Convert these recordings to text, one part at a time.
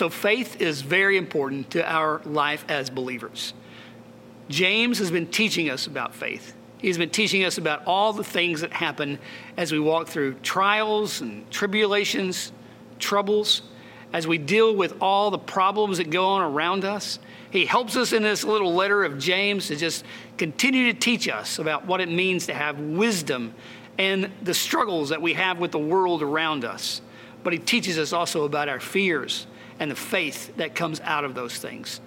So faith is very important to our life as believers. James has been teaching us about faith. He's been teaching us about all the things that happen as we walk through trials and tribulations, troubles, as we deal with all the problems that go on around us. He helps us in this little letter of James to just continue to teach us about what it means to have wisdom and the struggles that we have with the world around us. But he teaches us also about our fears and the faith that comes out of those things.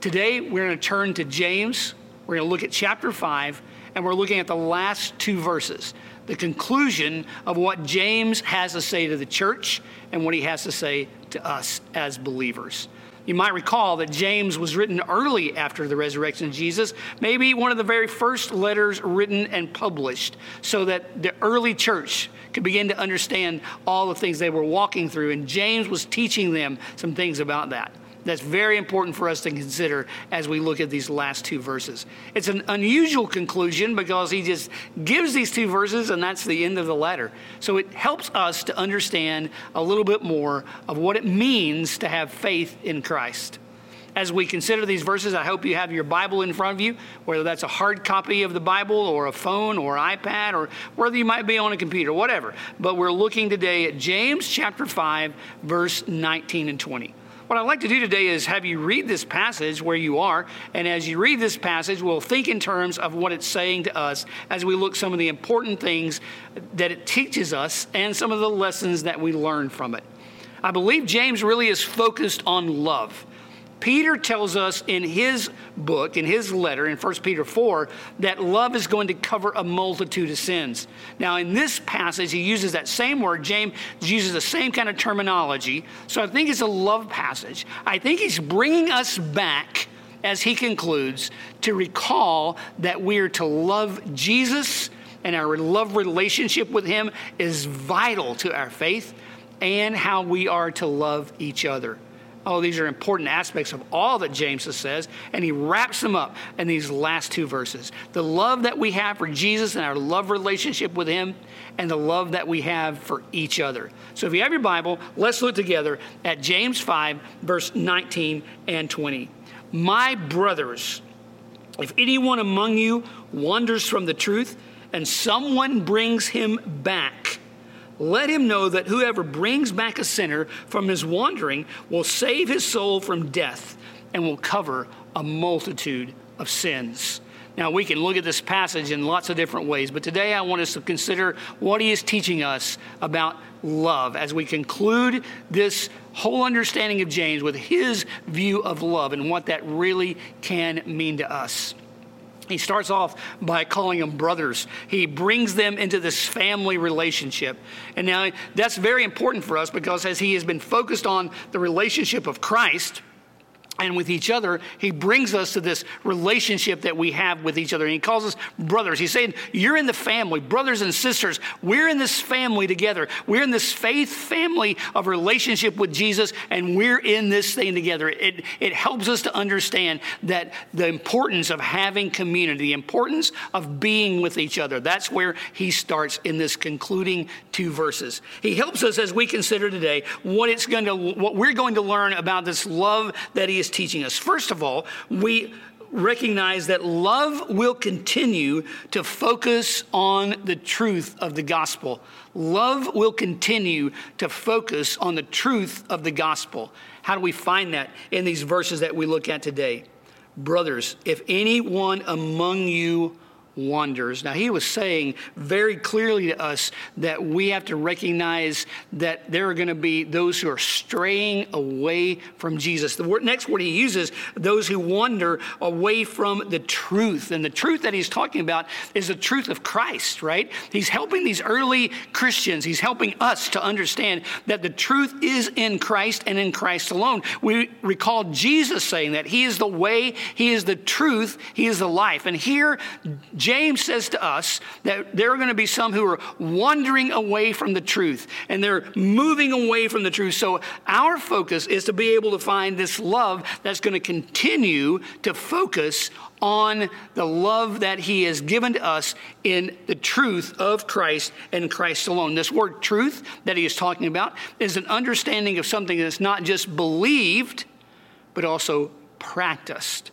Today, we're going to turn to James. We're going to look at chapter 5, and we're looking at the last two verses, the conclusion of what James has to say to the church and what he has to say to us as believers. You might recall that James was written early after the resurrection of Jesus, maybe one of the very first letters written and published, so that the early church could begin to understand all the things they were walking through. And James was teaching them some things about that. That's very important for us to consider as we look at these last two verses. It's an unusual conclusion because he just gives these two verses and that's the end of the letter. So it helps us to understand a little bit more of what it means to have faith in Christ. As we consider these verses, I hope you have your Bible in front of you, whether that's a hard copy of the Bible or a phone or iPad or whether you might be on a computer, whatever. But we're looking today at James chapter 5, verse 19 and 20. What I'd like to do today is have you read this passage where you are, and as you read this passage, we'll think in terms of what it's saying to us as we look some of the important things that it teaches us and some of the lessons that we learn from it. I believe James really is focused on love. Peter tells us in his book, in his letter, in 1 Peter 4, that love is going to cover a multitude of sins. Now, in this passage, he uses that same word. James uses the same kind of terminology. So I think it's a love passage. I think he's bringing us back, as he concludes, to recall that we are to love Jesus and our love relationship with him is vital to our faith and how we are to love each other. Oh, these are important aspects of all that James says, and he wraps them up in these last two verses. The love that we have for Jesus and our love relationship with him, and the love that we have for each other. So if you have your Bible, let's look together at James 5, verse 19 and 20. My brothers, if anyone among you wanders from the truth, and someone brings him back, let him know that whoever brings back a sinner from his wandering will save his soul from death and will cover a multitude of sins. Now, we can look at this passage in lots of different ways, but today I want us to consider what he is teaching us about love as we conclude this whole understanding of James with his view of love and what that really can mean to us. He starts off by calling them brothers. He brings them into this family relationship. And now that's very important for us because as he has been focused on the relationship of Christ, and with each other, he brings us to this relationship that we have with each other. And he calls us brothers. He's saying, You're in the family, brothers and sisters. We're in this family together. We're in this faith family of relationship with Jesus, and we're in this thing together. It, it helps us to understand that the importance of having community, the importance of being with each other. That's where he starts in this concluding two verses. He helps us as we consider today what it's going to what we're going to learn about this love that he is teaching us. First of all, we recognize that love will continue to focus on the truth of the gospel. Love will continue to focus on the truth of the gospel. How do we find that in these verses that we look at today? Brothers, if anyone among you wonders. Now, he was saying very clearly to us that we have to recognize that there are going to be those who are straying away from Jesus. The word, next word he uses, those who wander away from the truth. And the truth that he's talking about is the truth of Christ, right? He's helping these early Christians, he's helping us to understand that the truth is in Christ and in Christ alone. We recall Jesus saying that he is the way, he is the truth, he is the life. And here, James says to us that there are going to be some who are wandering away from the truth and they're moving away from the truth. So our focus is to be able to find this love that's going to continue to focus on the love that he has given to us in the truth of Christ and Christ alone. This word truth that he is talking about is an understanding of something that's not just believed, but also practiced.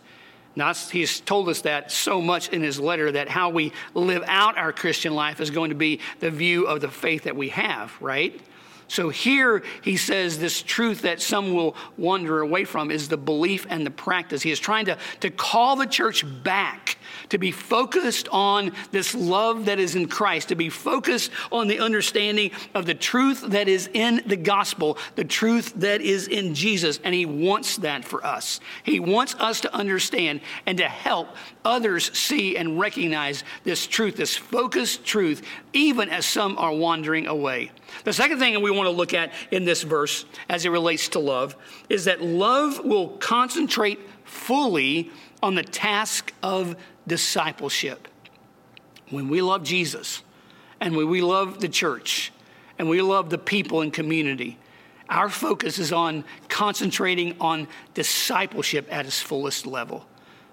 He's told us that so much in his letter that how we live out our Christian life is going to be the view of the faith that we have, right? So here he says this truth that some will wander away from is the belief and the practice. He is trying to, to call the church back to be focused on this love that is in Christ, to be focused on the understanding of the truth that is in the gospel, the truth that is in Jesus. And he wants that for us. He wants us to understand and to help others see and recognize this truth, this focused truth, even as some are wandering away. The second thing we want to look at in this verse as it relates to love is that love will concentrate fully on the task of discipleship. When we love Jesus and when we love the church and we love the people and community, our focus is on concentrating on discipleship at its fullest level.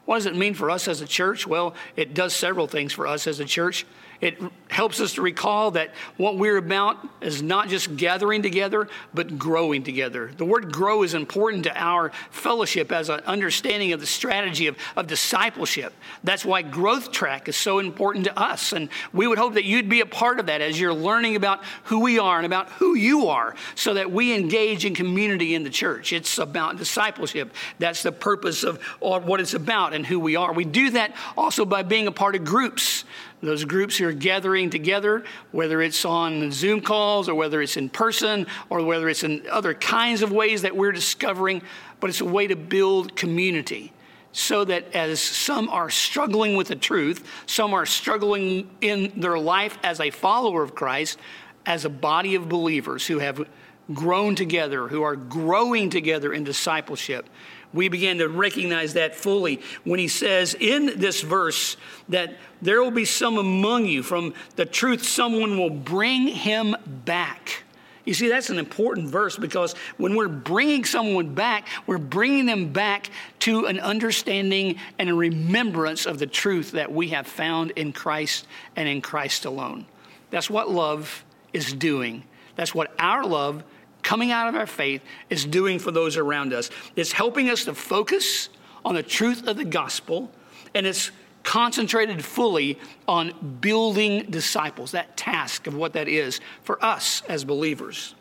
What does it mean for us as a church? Well, it does several things for us as a church. It helps us to recall that what we're about is not just gathering together, but growing together. The word grow is important to our fellowship as an understanding of the strategy of, of discipleship. That's why Growth Track is so important to us. And we would hope that you'd be a part of that as you're learning about who we are and about who you are so that we engage in community in the church. It's about discipleship. That's the purpose of what it's about and who we are. We do that also by being a part of groups those groups who are gathering together, whether it's on Zoom calls or whether it's in person or whether it's in other kinds of ways that we're discovering, but it's a way to build community so that as some are struggling with the truth, some are struggling in their life as a follower of Christ, as a body of believers who have grown together, who are growing together in discipleship we begin to recognize that fully when he says in this verse that there will be some among you from the truth, someone will bring him back. You see, that's an important verse because when we're bringing someone back, we're bringing them back to an understanding and a remembrance of the truth that we have found in Christ and in Christ alone. That's what love is doing. That's what our love coming out of our faith is doing for those around us. It's helping us to focus on the truth of the gospel, and it's concentrated fully on building disciples, that task of what that is for us as believers.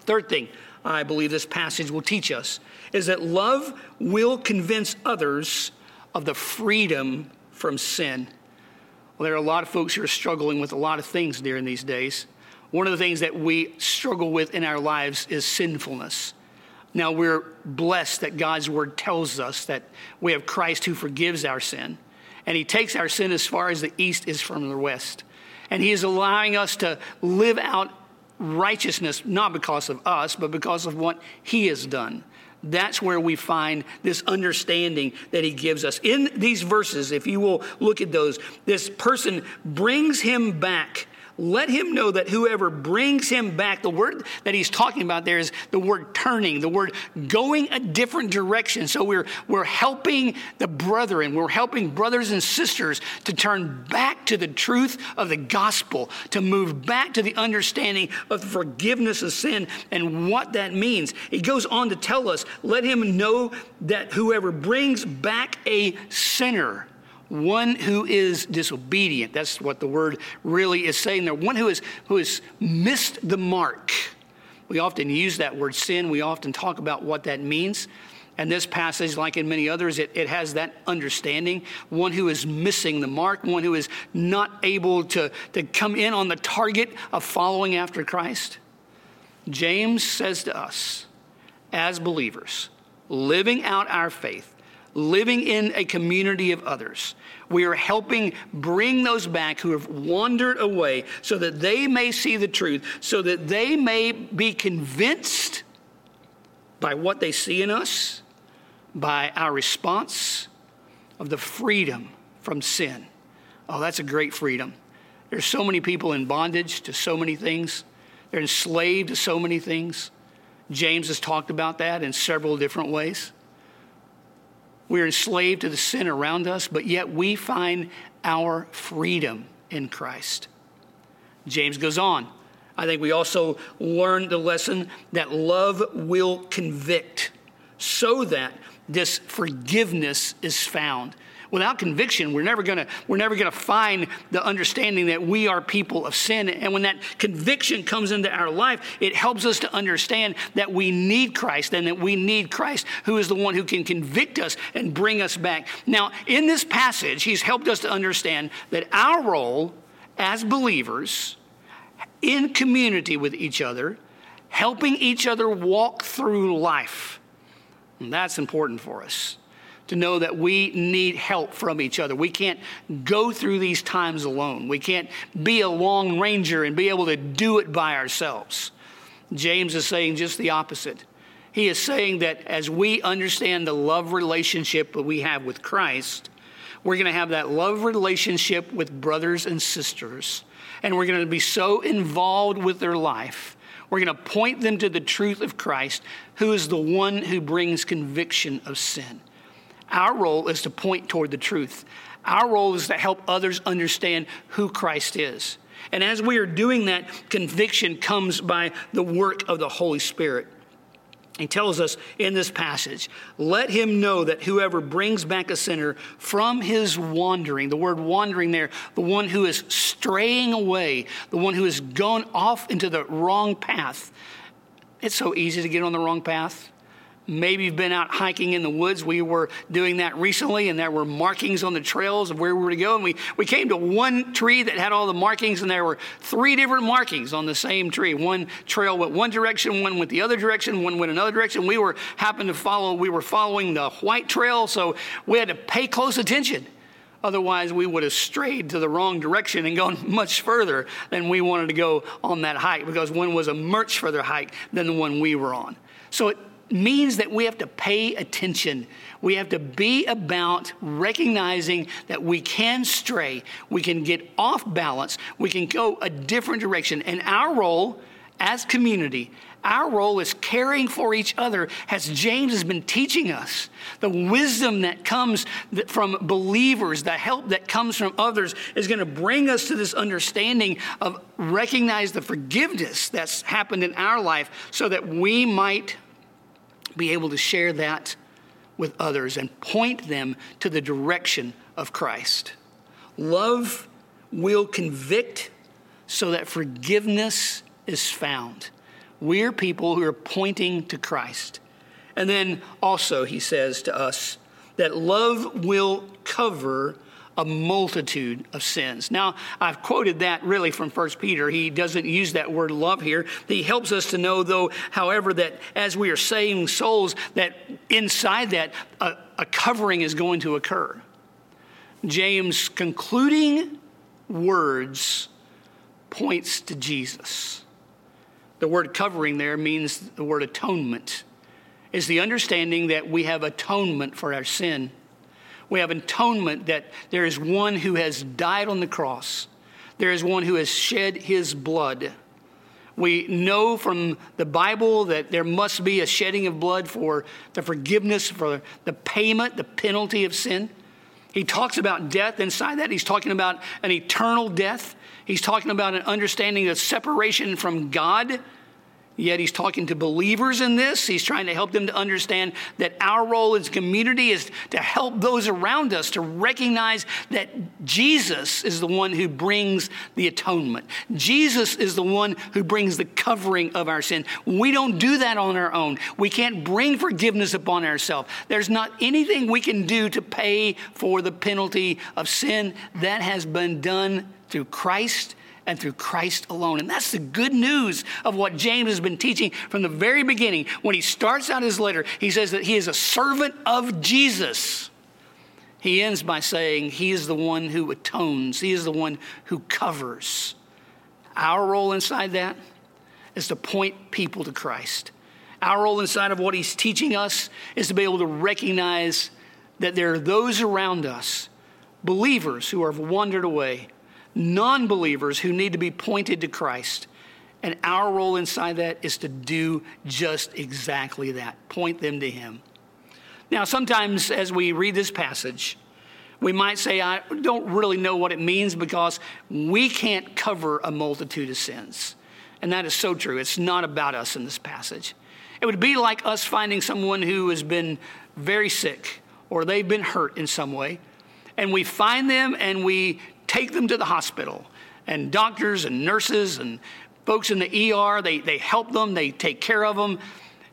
Third thing I believe this passage will teach us is that love will convince others of the freedom from sin. Well, there are a lot of folks who are struggling with a lot of things during these days. One of the things that we struggle with in our lives is sinfulness. Now, we're blessed that God's word tells us that we have Christ who forgives our sin, and he takes our sin as far as the east is from the west. And he is allowing us to live out righteousness, not because of us, but because of what he has done. That's where we find this understanding that he gives us. In these verses, if you will look at those, this person brings him back let him know that whoever brings him back, the word that he's talking about there is the word turning, the word going a different direction. So we're, we're helping the brethren, we're helping brothers and sisters to turn back to the truth of the gospel, to move back to the understanding of forgiveness of sin and what that means. He goes on to tell us, let him know that whoever brings back a sinner, one who is disobedient. That's what the word really is saying there. One who, is, who has missed the mark. We often use that word sin. We often talk about what that means. And this passage, like in many others, it, it has that understanding. One who is missing the mark, one who is not able to, to come in on the target of following after Christ. James says to us, as believers, living out our faith, living in a community of others. We are helping bring those back who have wandered away so that they may see the truth, so that they may be convinced by what they see in us, by our response of the freedom from sin, Oh, that's a great freedom. There's so many people in bondage to so many things. They're enslaved to so many things. James has talked about that in several different ways. We're enslaved to the sin around us, but yet we find our freedom in Christ. James goes on. I think we also learn the lesson that love will convict so that this forgiveness is found. Without conviction, we're never gonna, we're never gonna find the understanding that we are people of sin. And when that conviction comes into our life, it helps us to understand that we need Christ and that we need Christ, who is the one who can convict us and bring us back. Now, in this passage, he's helped us to understand that our role as believers in community with each other, helping each other walk through life. And that's important for us to know that we need help from each other. We can't go through these times alone. We can't be a long ranger and be able to do it by ourselves. James is saying just the opposite. He is saying that as we understand the love relationship that we have with Christ, we're going to have that love relationship with brothers and sisters and we're going to be so involved with their life. We're going to point them to the truth of Christ, who is the one who brings conviction of sin. Our role is to point toward the truth. Our role is to help others understand who Christ is. And as we are doing that, conviction comes by the work of the Holy Spirit. He tells us in this passage, let him know that whoever brings back a sinner from his wandering, the word wandering there, the one who is straying away, the one who has gone off into the wrong path. It's so easy to get on the wrong path. Maybe you've been out hiking in the woods. We were doing that recently, and there were markings on the trails of where we were to go. And we, we came to one tree that had all the markings, and there were three different markings on the same tree. One trail went one direction, one went the other direction, one went another direction. We were happened to follow, we were following the white trail, so we had to pay close attention. Otherwise, we would have strayed to the wrong direction and gone much further than we wanted to go on that hike because one was a much further hike than the one we were on. So it means that we have to pay attention. We have to be about recognizing that we can stray, we can get off balance, we can go a different direction. And our role as community, our role is caring for each other, as James has been teaching us. The wisdom that comes from believers, the help that comes from others, is going to bring us to this understanding of recognize the forgiveness that's happened in our life so that we might be able to share that with others and point them to the direction of Christ. Love will convict so that forgiveness is found. We're people who are pointing to Christ. And then also, he says to us that love will cover a multitude of sins. Now, I've quoted that really from 1 Peter. He doesn't use that word love here. He helps us to know, though, however, that as we are saving souls, that inside that, a, a covering is going to occur. James' concluding words points to Jesus. The word covering there means the word atonement. Is the understanding that we have atonement for our sin we have atonement that there is one who has died on the cross, there is one who has shed his blood. We know from the Bible that there must be a shedding of blood for the forgiveness, for the payment, the penalty of sin. He talks about death inside that. He's talking about an eternal death. He's talking about an understanding of separation from God Yet he's talking to believers in this. He's trying to help them to understand that our role as community is to help those around us to recognize that Jesus is the one who brings the atonement. Jesus is the one who brings the covering of our sin. We don't do that on our own. We can't bring forgiveness upon ourselves. There's not anything we can do to pay for the penalty of sin that has been done through Christ and through Christ alone. And that's the good news of what James has been teaching from the very beginning. When he starts out his letter, he says that he is a servant of Jesus. He ends by saying he is the one who atones, he is the one who covers. Our role inside that is to point people to Christ. Our role inside of what he's teaching us is to be able to recognize that there are those around us believers who have wandered away, non believers who need to be pointed to Christ. And our role inside that is to do just exactly that point them to Him. Now, sometimes as we read this passage, we might say, I don't really know what it means because we can't cover a multitude of sins. And that is so true. It's not about us in this passage. It would be like us finding someone who has been very sick or they've been hurt in some way, and we find them and we take them to the hospital. And doctors and nurses and folks in the ER, they, they help them, they take care of them.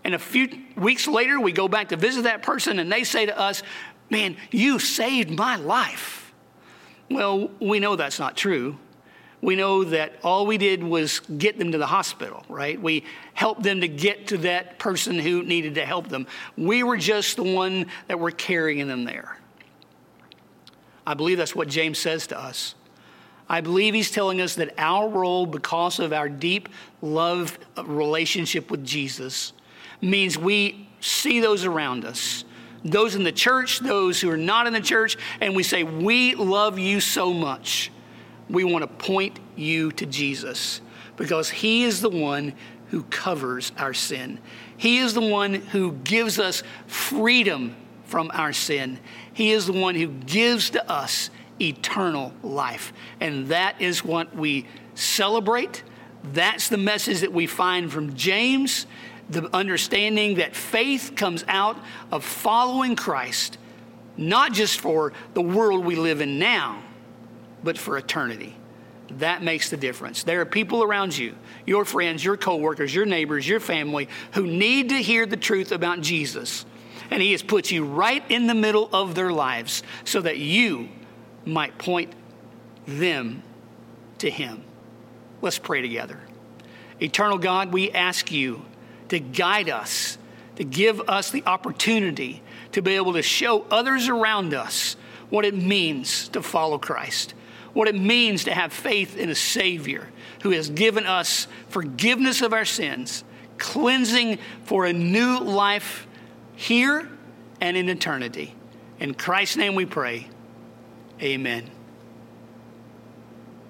And a few weeks later, we go back to visit that person, and they say to us, Man, you saved my life. Well, we know that's not true. We know that all we did was get them to the hospital, right? We helped them to get to that person who needed to help them. We were just the one that were carrying them there. I believe that's what James says to us. I believe he's telling us that our role, because of our deep love relationship with Jesus, means we see those around us those in the church, those who are not in the church, and we say, We love you so much. We want to point you to Jesus because He is the one who covers our sin. He is the one who gives us freedom from our sin. He is the one who gives to us eternal life. And that is what we celebrate. That's the message that we find from James the understanding that faith comes out of following Christ, not just for the world we live in now, but for eternity. That makes the difference. There are people around you, your friends, your coworkers, your neighbors, your family, who need to hear the truth about Jesus. And He has put you right in the middle of their lives so that you might point them to Him. Let's pray together. Eternal God, we ask you to guide us, to give us the opportunity to be able to show others around us what it means to follow Christ, what it means to have faith in a Savior who has given us forgiveness of our sins, cleansing for a new life here and in eternity. In Christ's name we pray. Amen.